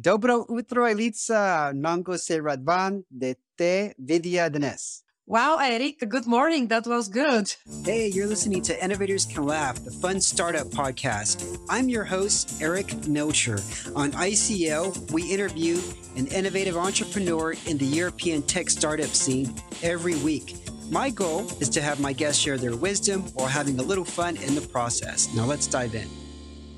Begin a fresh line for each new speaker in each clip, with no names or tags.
Dobro utro Elitsa, nango se radvan de te vidya dnes.
Wow, Eric, good morning. That was good.
Hey, you're listening to Innovators Can Laugh, the fun startup podcast. I'm your host, Eric Melcher. On ICL, we interview an innovative entrepreneur in the European tech startup scene every week. My goal is to have my guests share their wisdom while having a little fun in the process. Now, let's dive in.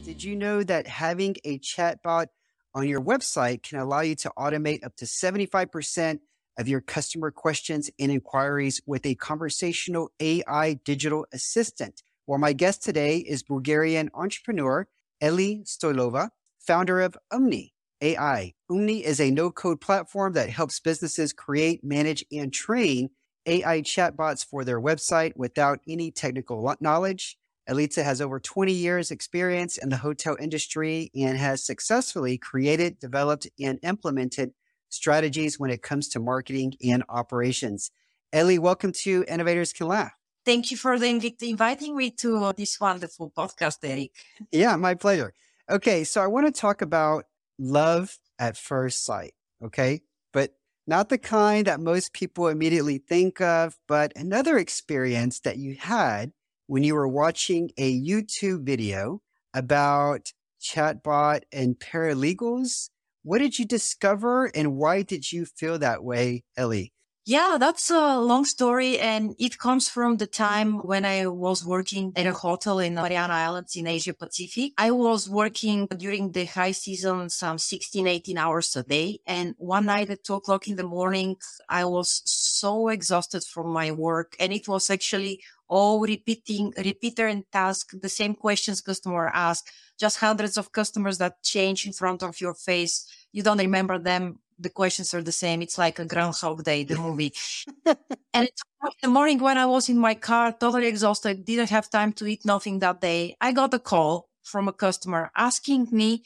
Did you know that having a chatbot on your website can allow you to automate up to 75% of your customer questions and inquiries with a conversational AI digital assistant. Well, my guest today is Bulgarian entrepreneur Eli Stoilova, founder of Umni AI. Umni is a no code platform that helps businesses create, manage, and train AI chatbots for their website without any technical knowledge. Elitsa has over 20 years experience in the hotel industry and has successfully created, developed, and implemented strategies when it comes to marketing and operations. Ellie, welcome to Innovators Can Laugh.
Thank you for the inv- inviting me to this wonderful podcast, Eric.
Yeah, my pleasure. Okay, so I want to talk about love at first sight. Okay, but not the kind that most people immediately think of, but another experience that you had when you were watching a YouTube video about chatbot and paralegals. What did you discover and why did you feel that way, Ellie?
Yeah, that's a long story. And it comes from the time when I was working at a hotel in Mariana Islands in Asia Pacific. I was working during the high season, some 16, 18 hours a day. And one night at two o'clock in the morning, I was so exhausted from my work. And it was actually all repeating, repeater and task, the same questions customer ask, just hundreds of customers that change in front of your face. You don't remember them the questions are the same. It's like a Groundhog Day, the movie. and in the morning when I was in my car, totally exhausted, didn't have time to eat nothing that day. I got a call from a customer asking me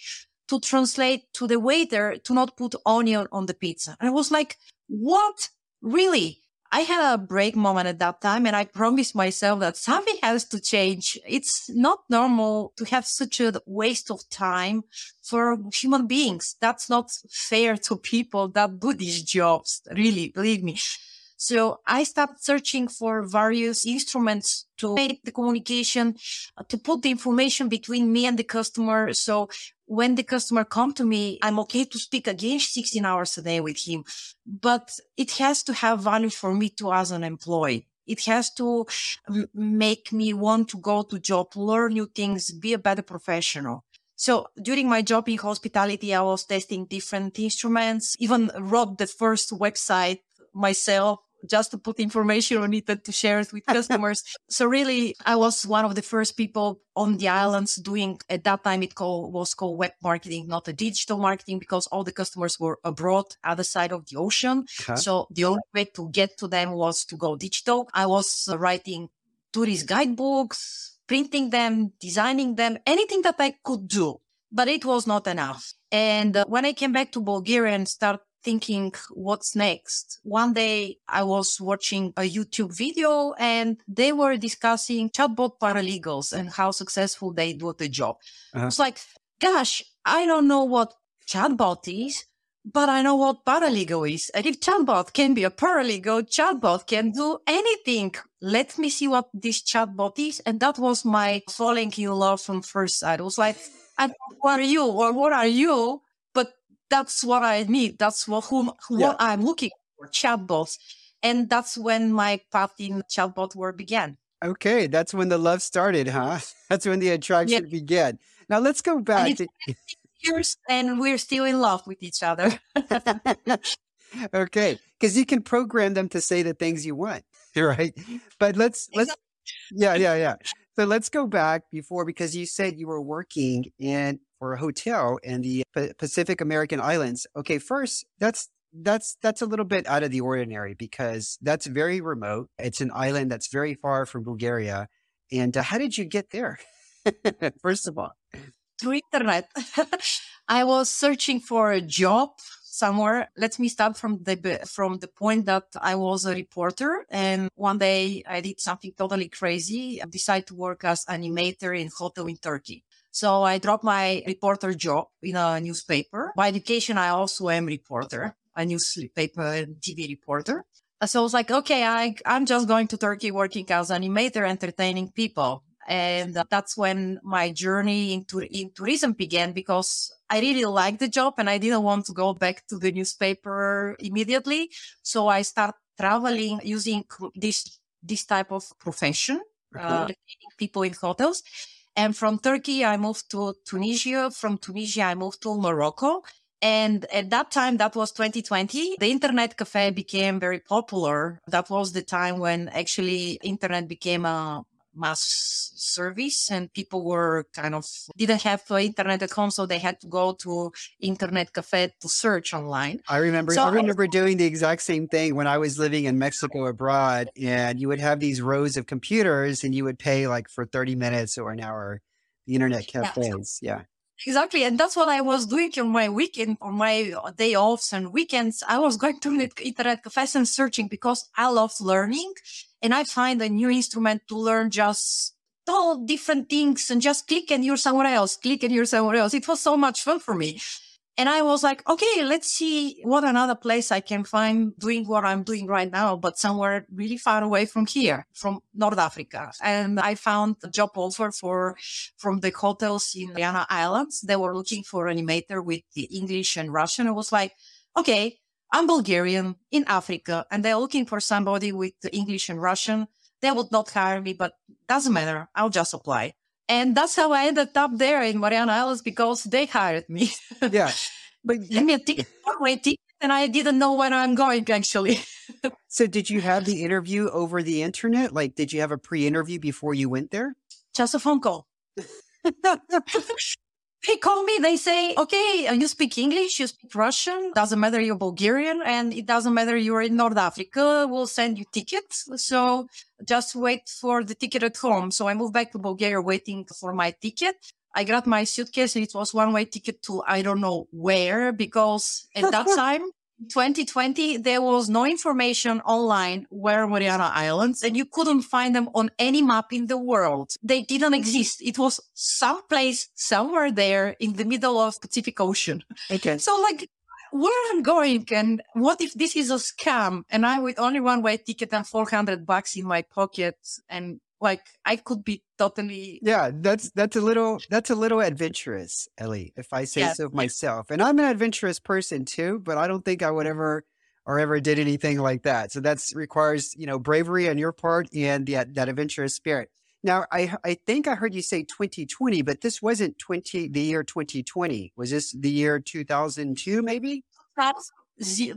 to translate to the waiter to not put onion on the pizza. And I was like, what? Really? I had a break moment at that time and I promised myself that something has to change. It's not normal to have such a waste of time for human beings. That's not fair to people that do these jobs. Really, believe me. So I started searching for various instruments to make the communication, uh, to put the information between me and the customer. So when the customer come to me, I'm okay to speak again 16 hours a day with him, but it has to have value for me too as an employee. It has to make me want to go to job, learn new things, be a better professional. So during my job in hospitality, I was testing different instruments, even wrote the first website myself just to put information on it and to share it with customers. so really, I was one of the first people on the islands doing at that time it called, was called web marketing, not a digital marketing because all the customers were abroad, other side of the ocean. Uh-huh. So the only way to get to them was to go digital. I was uh, writing tourist guidebooks, printing them, designing them, anything that I could do. But it was not enough. And uh, when I came back to Bulgaria and start thinking what's next. One day I was watching a YouTube video and they were discussing chatbot paralegals and how successful they do the job. Uh-huh. It's like, gosh, I don't know what chatbot is, but I know what paralegal is. And if chatbot can be a paralegal, chatbot can do anything. Let me see what this chatbot is. And that was my falling in love from first sight. It was like, what are you or what are you? That's what I need. That's what whom what yeah. I'm looking for, chatbots. And that's when my path in chatbot world began.
Okay, that's when the love started, huh? That's when the attraction yeah. began. Now let's go back
to years, and we're still in love with each other.
okay, because you can program them to say the things you want, right? But let's let's yeah yeah yeah. So let's go back before because you said you were working in for a hotel in the Pacific American islands. Okay, first, that's that's that's a little bit out of the ordinary because that's very remote. It's an island that's very far from Bulgaria. And uh, how did you get there? first of all,
through internet. I was searching for a job somewhere. Let me start from the from the point that I was a reporter, and one day I did something totally crazy. I decided to work as animator in hotel in Turkey. So I dropped my reporter job in a newspaper. By education, I also am reporter, a newspaper and TV reporter. So I was like, okay, I, I'm just going to Turkey working as animator, entertaining people. And that's when my journey into in tourism began because I really liked the job and I didn't want to go back to the newspaper immediately. So I started traveling using this this type of profession, uh, people in hotels. And from Turkey, I moved to Tunisia. From Tunisia, I moved to Morocco. And at that time, that was 2020, the internet cafe became very popular. That was the time when actually internet became a mass service and people were kind of didn't have internet at home so they had to go to internet cafe to search online
i remember so i remember I, doing the exact same thing when i was living in mexico abroad and you would have these rows of computers and you would pay like for 30 minutes or an hour the internet cafes yeah. yeah.
Exactly. And that's what I was doing on my weekend, on my day offs and weekends. I was going to internet cafes and searching because I love learning and I find a new instrument to learn just all different things and just click and you're somewhere else, click and you're somewhere else. It was so much fun for me. And I was like, okay, let's see what another place I can find doing what I'm doing right now, but somewhere really far away from here, from North Africa. And I found a job offer for, from the hotels in Mariana Islands. They were looking for animator with the English and Russian. I was like, okay, I'm Bulgarian in Africa and they're looking for somebody with the English and Russian. They would not hire me, but doesn't matter. I'll just apply. And that's how I ended up there in Mariana Islands because they hired me.
Yeah.
but give me a ticket, ticket, and I didn't know where I'm going actually.
so did you have the interview over the internet? Like, did you have a pre-interview before you went there?
Just a phone call. they call me, they say, okay, uh, you speak English, you speak Russian, doesn't matter you're Bulgarian, and it doesn't matter you're in North Africa, we'll send you tickets. So just wait for the ticket at home. So I moved back to Bulgaria waiting for my ticket. I got my suitcase and it was one way ticket to I don't know where because at that time 2020, there was no information online where Mariana Islands and you couldn't find them on any map in the world. They didn't mm-hmm. exist. It was someplace, somewhere there in the middle of Pacific Ocean.
Okay.
So like, where am I'm going and what if this is a scam and I with only one way ticket and 400 bucks in my pocket and like I could be totally
Yeah, that's that's a little that's a little adventurous, Ellie, if I say so myself. And I'm an adventurous person too, but I don't think I would ever or ever did anything like that. So that's requires, you know, bravery on your part and that that adventurous spirit. Now, I I think I heard you say 2020, but this wasn't 20 the year 2020. Was this the year 2002 maybe?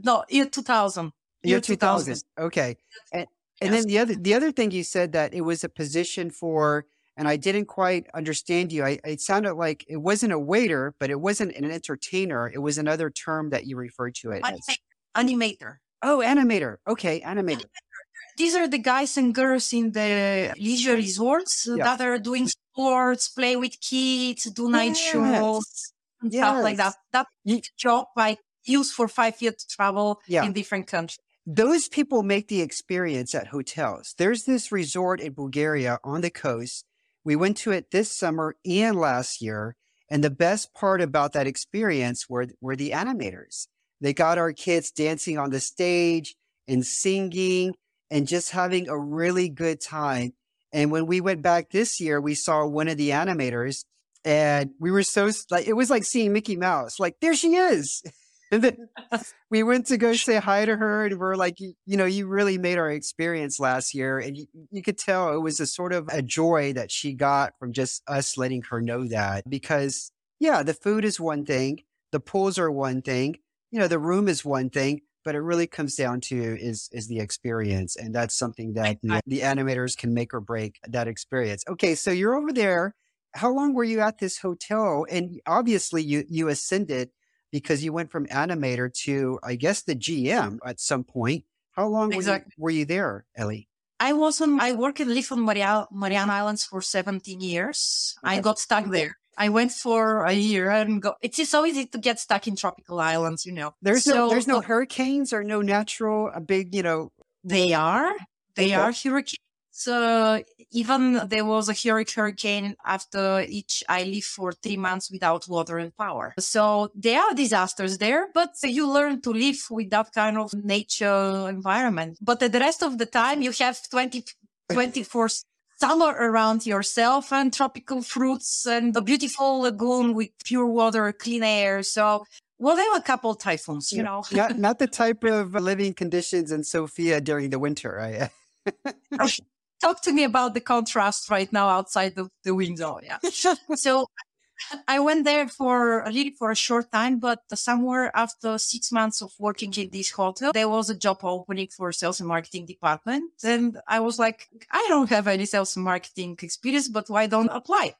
no, year 2000.
Year, year 2000. 2000. Okay. And and yes. then the other the other thing you said that it was a position for, and I didn't quite understand you. I, it sounded like it wasn't a waiter, but it wasn't an entertainer. It was another term that you referred to it
as. Animator.
Oh, animator. Okay, animator.
These are the guys and girls in the leisure resorts yeah. that are doing sports, play with kids, do night yes. shows, and yes. stuff like that. That job I used for five years to travel yeah. in different countries.
Those people make the experience at hotels. There's this resort in Bulgaria on the coast. We went to it this summer and last year. And the best part about that experience were, were the animators. They got our kids dancing on the stage and singing and just having a really good time. And when we went back this year, we saw one of the animators and we were so like, it was like seeing Mickey Mouse. Like, there she is. And then we went to go say hi to her and we're like, you, you know, you really made our experience last year. And you, you could tell it was a sort of a joy that she got from just us letting her know that because yeah, the food is one thing. The pools are one thing. You know, the room is one thing, but it really comes down to is, is the experience. And that's something that the, the animators can make or break that experience. Okay. So you're over there. How long were you at this hotel? And obviously you, you ascended because you went from animator to, I guess, the GM at some point. How long exactly. were, you, were you there, Ellie?
I was on, I worked and lived on Maria, Mariana Islands for 17 years. Okay. I got stuck there. I went for a year and go. It's so easy to get stuck in tropical islands, you know.
There's
so,
no, there's no hurricanes or no natural, a big, you know.
They are, they okay. are hurricanes. So even there was a hurricane after each, I live for three months without water and power. So there are disasters there, but you learn to live with that kind of nature environment. But the rest of the time you have 20, 24 summer around yourself and tropical fruits and a beautiful lagoon with pure water, clean air. So well, there were a couple typhoons, you yeah. know.
not, not the type of living conditions in Sofia during the winter, right?
Talk to me about the contrast right now outside the, the window. Yeah. so I went there for really for a short time, but somewhere after six months of working in this hotel, there was a job opening for sales and marketing department. And I was like, I don't have any sales and marketing experience, but why don't apply?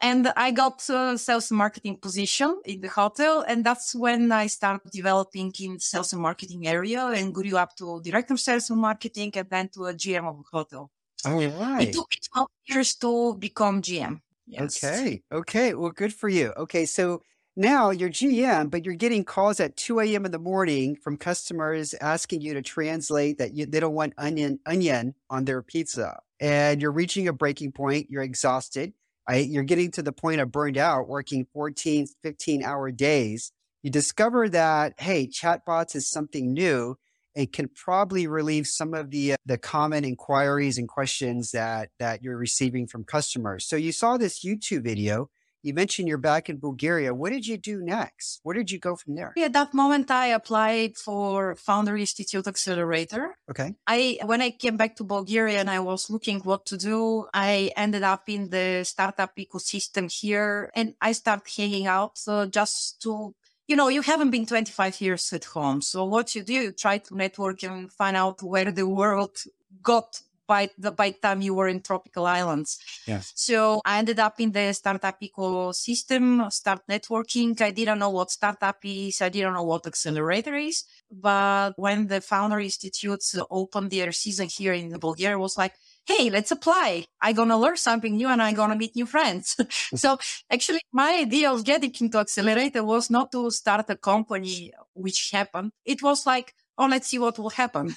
And I got a sales and marketing position in the hotel. And that's when I started developing in sales and marketing area and grew up to director of sales and marketing and then to a GM of the hotel.
Oh, All right.
It took 12 years to become GM.
Yes. Okay. Okay. Well, good for you. Okay. So now you're GM, but you're getting calls at 2 a.m. in the morning from customers asking you to translate that you, they don't want onion, onion on their pizza. And you're reaching a breaking point. You're exhausted. You're getting to the point of burned out, working 14, 15 hour days. You discover that, hey, chatbots is something new it can probably relieve some of the uh, the common inquiries and questions that that you're receiving from customers. So you saw this YouTube video. You mentioned you're back in Bulgaria. What did you do next? Where did you go from there?
At that moment, I applied for Founder Institute Accelerator.
Okay.
I when I came back to Bulgaria and I was looking what to do, I ended up in the startup ecosystem here, and I started hanging out uh, just to you know, you haven't been 25 years at home. So what you do, you try to network and find out where the world got by the by the time you were in tropical islands.
Yes.
So I ended up in the startup ecosystem, start networking. I didn't know what startup is. I didn't know what accelerator is. But when the founder institutes opened their season here in Bulgaria, was like, hey, let's apply. I'm going to learn something new and I'm going to meet new friends. so actually my idea of getting into accelerator was not to start a company, which happened. It was like, oh, let's see what will happen.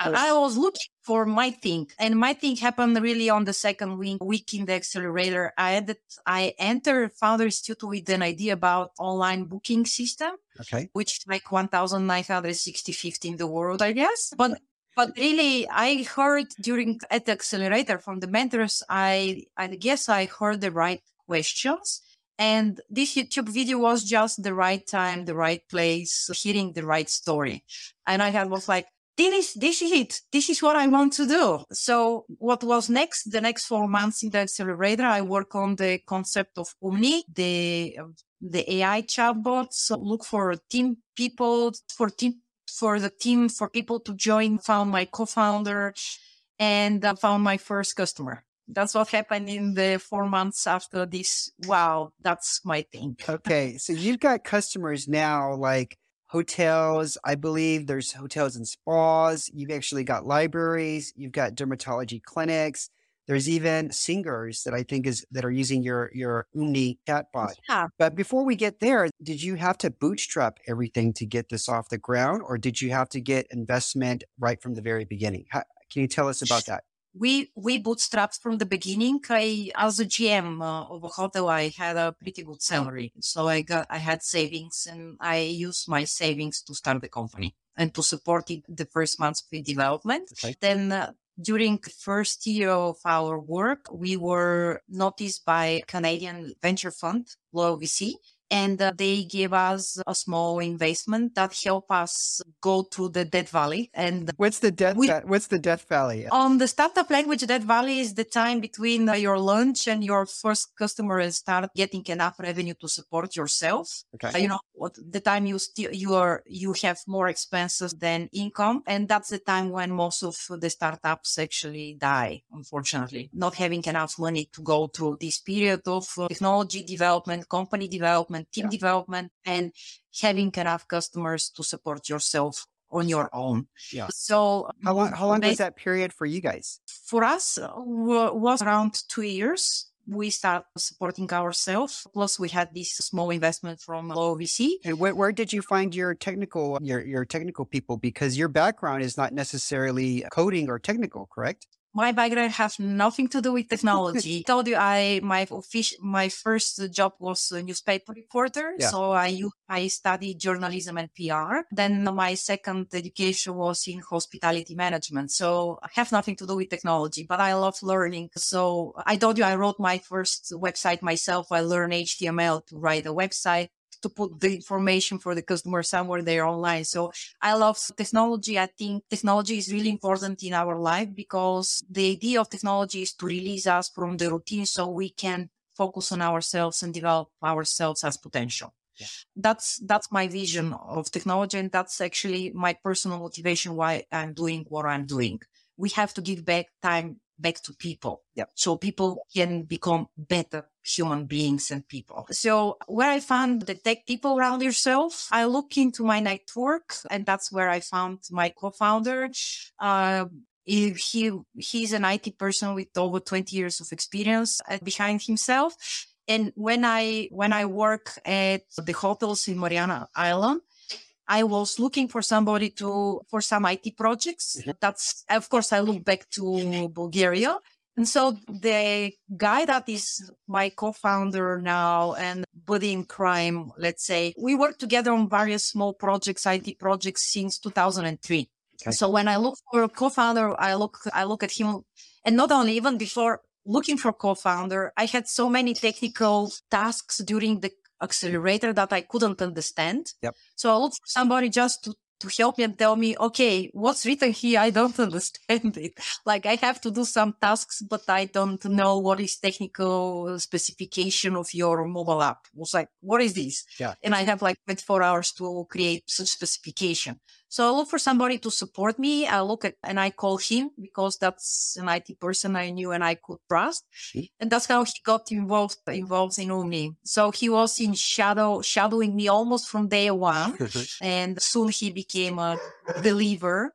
I was looking for my thing and my thing happened really on the second week, week in the accelerator. I had, I entered Founder Institute with an idea about online booking system.
Okay.
Which is like 1,965 in the world, I guess. But but really, I heard during at the accelerator from the mentors, I, I guess I heard the right questions. And this YouTube video was just the right time, the right place, hearing the right story. And I was like, this is, this is it. This is what I want to do. So what was next? The next four months in the accelerator, I work on the concept of Umni, the, the AI chatbots. So look for team people, for team for the team, for people to join, found my co-founder and uh, found my first customer. That's what happened in the four months after this. Wow, that's my thing.
okay. So you've got customers now like hotels. I believe there's hotels and spas. You've actually got libraries. You've got dermatology clinics. There's even singers that I think is that are using your your Umni chatbot.
Yeah.
But before we get there, did you have to bootstrap everything to get this off the ground, or did you have to get investment right from the very beginning? How, can you tell us about that?
we we bootstrapped from the beginning. I as a GM uh, of a hotel, I had a pretty good salary, so I got I had savings, and I used my savings to start the company and to support it the first months of the development. Okay. Then uh, during the first year of our work, we were noticed by Canadian venture fund, Loyal VC, and uh, they gave us a small investment that helped us go to the Death Valley. And
what's the Death? We, what's the Death Valley?
On the startup language, Death Valley is the time between uh, your launch and your first customer and start getting enough revenue to support yourself.
Okay.
Uh, you know, what the time you still you are you have more expenses than income, and that's the time when most of the startups actually die. Unfortunately, not having enough money to go through this period of uh, technology development, company development development, team yeah. development, and having enough customers to support yourself on your own.
Yeah.
So
how long how long was that period for you guys?
For us uh, was around 2 years. We start supporting ourselves. Plus, we had this small investment from Loyal VC.
And where, where did you find your technical your your technical people? Because your background is not necessarily coding or technical, correct?
My background has nothing to do with technology. I told you I my official my first job was a newspaper reporter. Yeah. So I I studied journalism and PR. Then my second education was in hospitality management. So I have nothing to do with technology, but I love learning. So I told you I wrote my first website myself. I learned HTML to write a website to put the information for the customer somewhere there online. So I love technology. I think technology is really important in our life because the idea of technology is to release us from the routine so we can focus on ourselves and develop ourselves as potential. Yeah. That's that's my vision of technology, and that's actually my personal motivation why I'm doing what I'm doing. We have to give back time back to people.
Yep.
So people can become better human beings and people. So where I found the tech people around yourself, I look into my network and that's where I found my co-founder. Uh, he he's an IT person with over 20 years of experience behind himself. And when I when I work at the hotels in Mariana Island, I was looking for somebody to, for some IT projects. Mm-hmm. That's, of course, I look back to Bulgaria. And so the guy that is my co-founder now and buddy in crime, let's say, we work together on various small projects, IT projects since 2003. Okay. So when I look for a co-founder, I look, I look at him and not only even before looking for co-founder, I had so many technical tasks during the accelerator that I couldn't understand.
Yep.
So I looked for somebody just to, to help me and tell me, okay, what's written here? I don't understand it. Like I have to do some tasks, but I don't know what is technical specification of your mobile app. Was like, what is this?
Yeah.
And I have like 24 hours to create such specification. So I look for somebody to support me. I look at and I call him because that's an IT person I knew and I could trust. Mm-hmm. And that's how he got involved involved in Umni. So he was in shadow shadowing me almost from day one. and soon he became a believer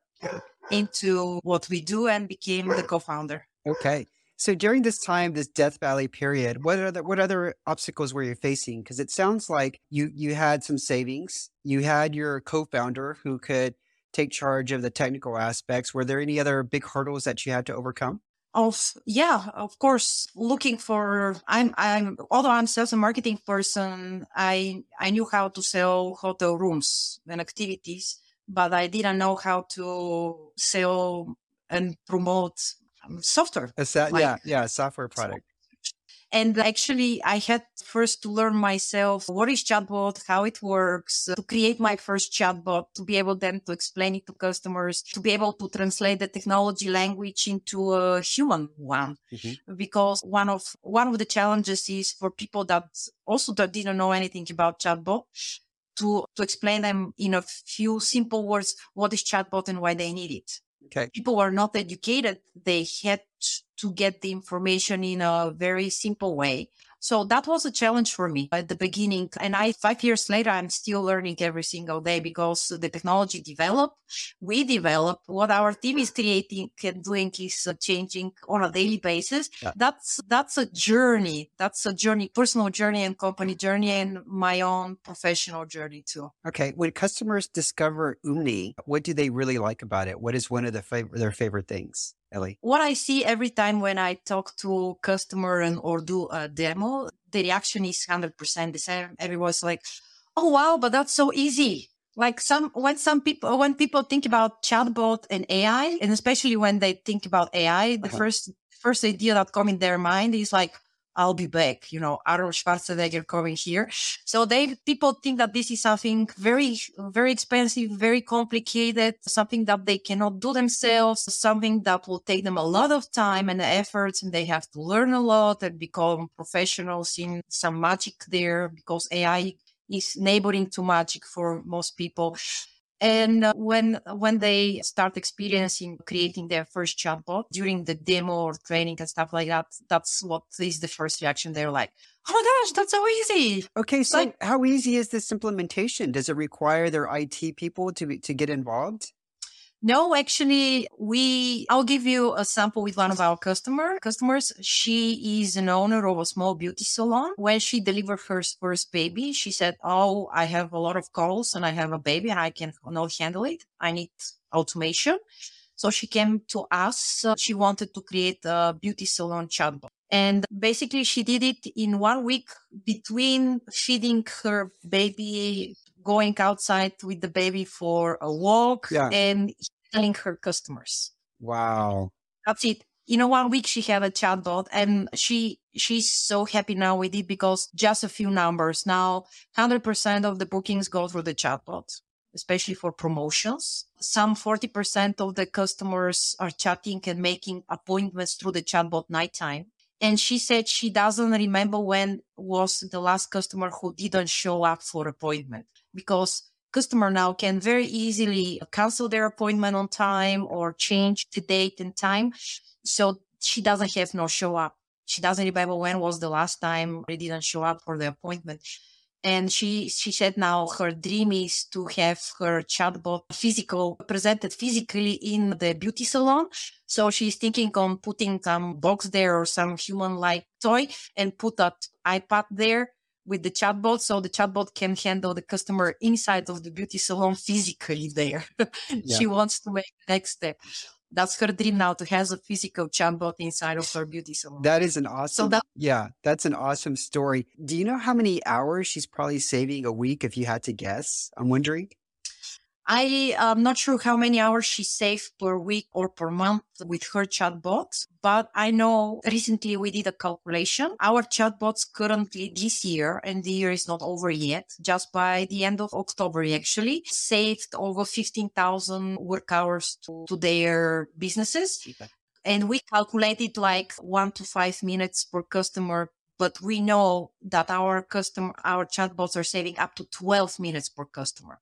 into what we do and became the co-founder.
Okay. So during this time, this Death Valley period, what other what other obstacles were you facing? Because it sounds like you you had some savings, you had your co-founder who could take charge of the technical aspects. Were there any other big hurdles that you had to overcome?
Of yeah, of course. Looking for I'm I'm although I'm sales and marketing person, I I knew how to sell hotel rooms and activities, but I didn't know how to sell and promote software.
Sa- like, yeah, yeah, software product.
And actually, I had first to learn myself what is chatbot, how it works, to create my first chatbot, to be able then to explain it to customers, to be able to translate the technology language into a human one. Mm-hmm. Because one of one of the challenges is for people that also that didn't know anything about chatbot to to explain them in a few simple words what is chatbot and why they need it.
Okay.
People were not educated. They had to get the information in a very simple way. So that was a challenge for me at the beginning. And I, five years later, I'm still learning every single day because the technology developed, we develop what our team is creating and doing is changing on a daily basis. Yeah. That's, that's a journey. That's a journey, personal journey and company journey and my own professional journey too.
Okay. When customers discover Umni, what do they really like about it? What is one of the fav- their favorite things? Ellie?
What I see every time when I talk to customer and or do a demo, the reaction is 100% the same. Everyone's like, oh, wow, but that's so easy. Like some, when some people, when people think about chatbot and AI, and especially when they think about AI, the uh-huh. first, first idea that come in their mind is like, I'll be back. You know, Arnold Schwarzenegger coming here. So they, people think that this is something very, very expensive, very complicated, something that they cannot do themselves, something that will take them a lot of time and efforts and they have to learn a lot and become professionals in some magic there because AI is neighboring to magic for most people. And uh, when when they start experiencing creating their first chatbot during the demo or training and stuff like that, that's what is the first reaction. They're like, "Oh my gosh, that's so easy!"
Okay, so like, how easy is this implementation? Does it require their IT people to to get involved?
No, actually, we, I'll give you a sample with one of our customer customers. She is an owner of a small beauty salon. When she delivered her first baby, she said, Oh, I have a lot of calls and I have a baby I cannot handle it. I need automation. So she came to us. Uh, she wanted to create a beauty salon chatbot. And basically she did it in one week between feeding her baby, going outside with the baby for a walk
Yeah.
and telling her customers.
Wow.
That's it. In a one week, she had a chatbot and she, she's so happy now with it because just a few numbers now, 100% of the bookings go through the chatbot, especially for promotions. Some 40% of the customers are chatting and making appointments through the chatbot nighttime. And she said she doesn't remember when was the last customer who didn't show up for appointment because customer now can very easily cancel their appointment on time or change the date and time. So she doesn't have no show up. She doesn't remember when was the last time they didn't show up for the appointment. And she, she said now her dream is to have her chatbot physical presented physically in the beauty salon. So she's thinking on putting some box there or some human like toy and put that iPad there with the chatbot. So the chatbot can handle the customer inside of the beauty salon physically there. She wants to make the next step. That's her dream now to have a physical chatbot inside of her beauty salon.
That is an awesome.
that-
yeah, that's an awesome story. Do you know how many hours she's probably saving a week if you had to guess? I'm wondering.
I am not sure how many hours she saved per week or per month with her chatbot, but I know recently we did a calculation. Our chatbots currently this year, and the year is not over yet, just by the end of October actually, saved over 15,000 work hours to, to their businesses. And we calculated like one to five minutes per customer but we know that our customer, our chatbots are saving up to 12 minutes per customer.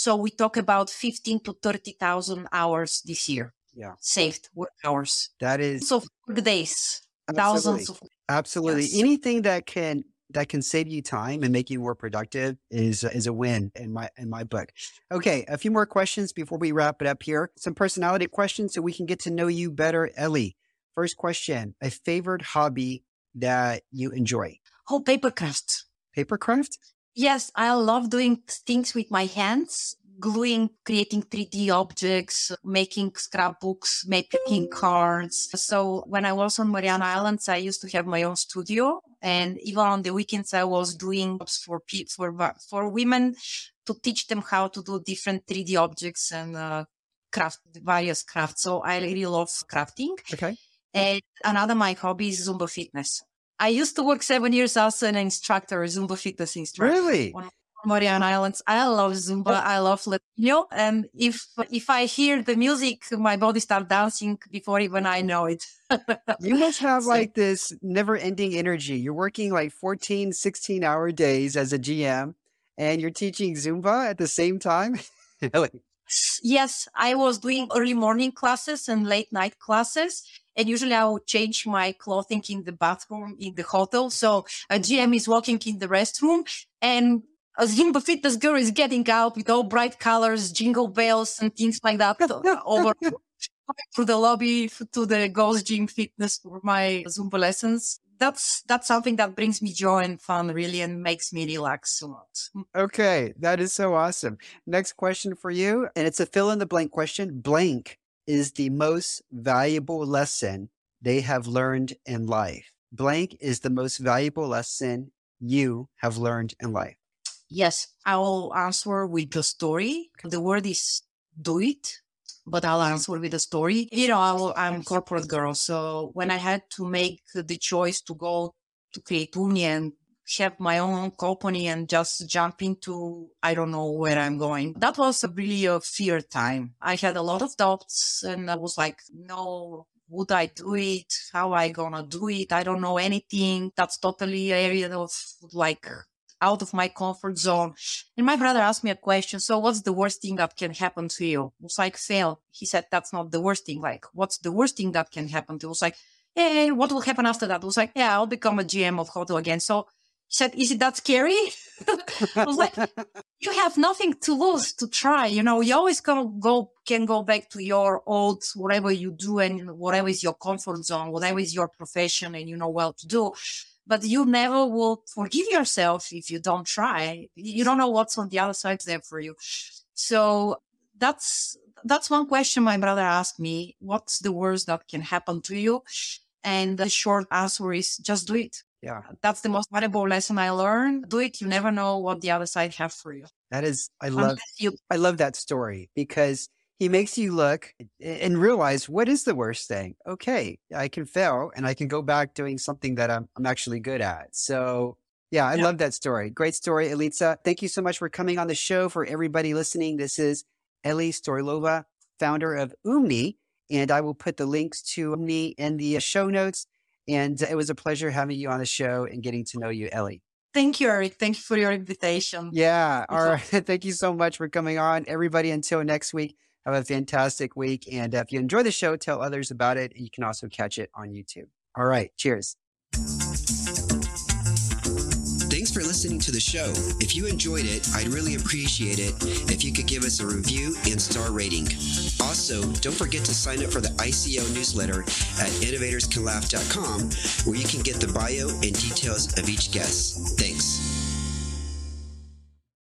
So we talk about 15 to 30,000 hours this year.
Yeah.
Saved work hours.
That is
So work days,
absolutely,
thousands of
absolutely
yes.
anything that can that can save you time and make you more productive is is a win in my in my book. Okay, a few more questions before we wrap it up here. Some personality questions so we can get to know you better, Ellie. First question: A favorite hobby that you enjoy?
oh, paper crafts.
Papercraft?
Yes, I love doing things with my hands, gluing, creating 3D objects, making scrapbooks, making cards. So when I was on Mariana Islands, I used to have my own studio. And even on the weekends, I was doing jobs for for, for women to teach them how to do different 3D objects and uh, craft various crafts. So I really love crafting.
Okay.
And another my hobby is Zumba fitness. I used to work seven years as an instructor, a Zumba fitness instructor.
Really?
On Mariana Islands. I love Zumba. Oh. I love Latino. And if, if I hear the music, my body starts dancing before even I know it.
You must have
So-
like this never ending energy. You're working like 14, 16 hour days as a GM and you're teaching Zumba at the same time.
Yes, I was doing early morning classes and late night classes. And usually I would change my clothing in the bathroom in the hotel. So a GM is walking in the restroom and a Zumba fitness girl is getting out with all bright colors, jingle bells and things like that over through the lobby to the Ghost Gym Fitness for my Zumba lessons. That's, that's something that brings me joy and fun really and makes me relax a lot.
Okay, that is so awesome. Next question for you, and it's a fill in the blank question. Blank is the most valuable lesson they have learned in life. Blank is the most valuable lesson you have learned in life.
Yes, I will answer with a story. The word is do it, but I'll answer with a story. You know, I I'm corporate girl. So when I had to make the choice to go to create Umni and have my own company and just jump into, I don't know where I'm going. That was a really a fear time. I had a lot of doubts and I was like, no, would I do it? How I gonna do it? I don't know anything. That's totally area of like out of my comfort zone. And my brother asked me a question. So what's the worst thing that can happen to you? I was like, fail. He said, that's not the worst thing. Like, what's the worst thing that can happen to you? I was like, hey, what will happen after that? I was like, yeah, I'll become a GM of hotel again. So he said, is it that scary? I was like, you have nothing to lose to try. You know, you always can go, can go back to your old, whatever you do and whatever is your comfort zone, whatever is your profession and you know well to do. But you never will forgive yourself if you don't try. You don't know what's on the other side there for you. So that's that's one question my brother asked me. What's the worst that can happen to you? And the short answer is just do it.
Yeah.
That's the most valuable lesson I learned. Do it. You never know what the other side have for you.
That is, I love, you- I love that story because he makes you look and realize what is the worst thing. Okay, I can fail and I can go back doing something that I'm, I'm actually good at. So yeah, I yeah. love that story. Great story, Elitsa. Thank you so much for coming on the show. For everybody listening, this is Eli Stoilova, founder of Umni, and I will put the links to Umni in the uh, show notes. And it was a pleasure having you on the show and getting to know you, Ellie.
Thank you, Eric. Thank you for your invitation.
Yeah. All right. Thank you so much for coming on. Everybody, until next week, have a fantastic week. And if you enjoy the show, tell others about it. You can also catch it on YouTube. All right. Cheers.
Thanks for listening to the show. If you enjoyed it, I'd really appreciate it if you could give us a review and star rating. Also, don't forget to sign up for the ICL newsletter at innovatorscanlaugh.com where you can get the bio and details of each guest. Thanks.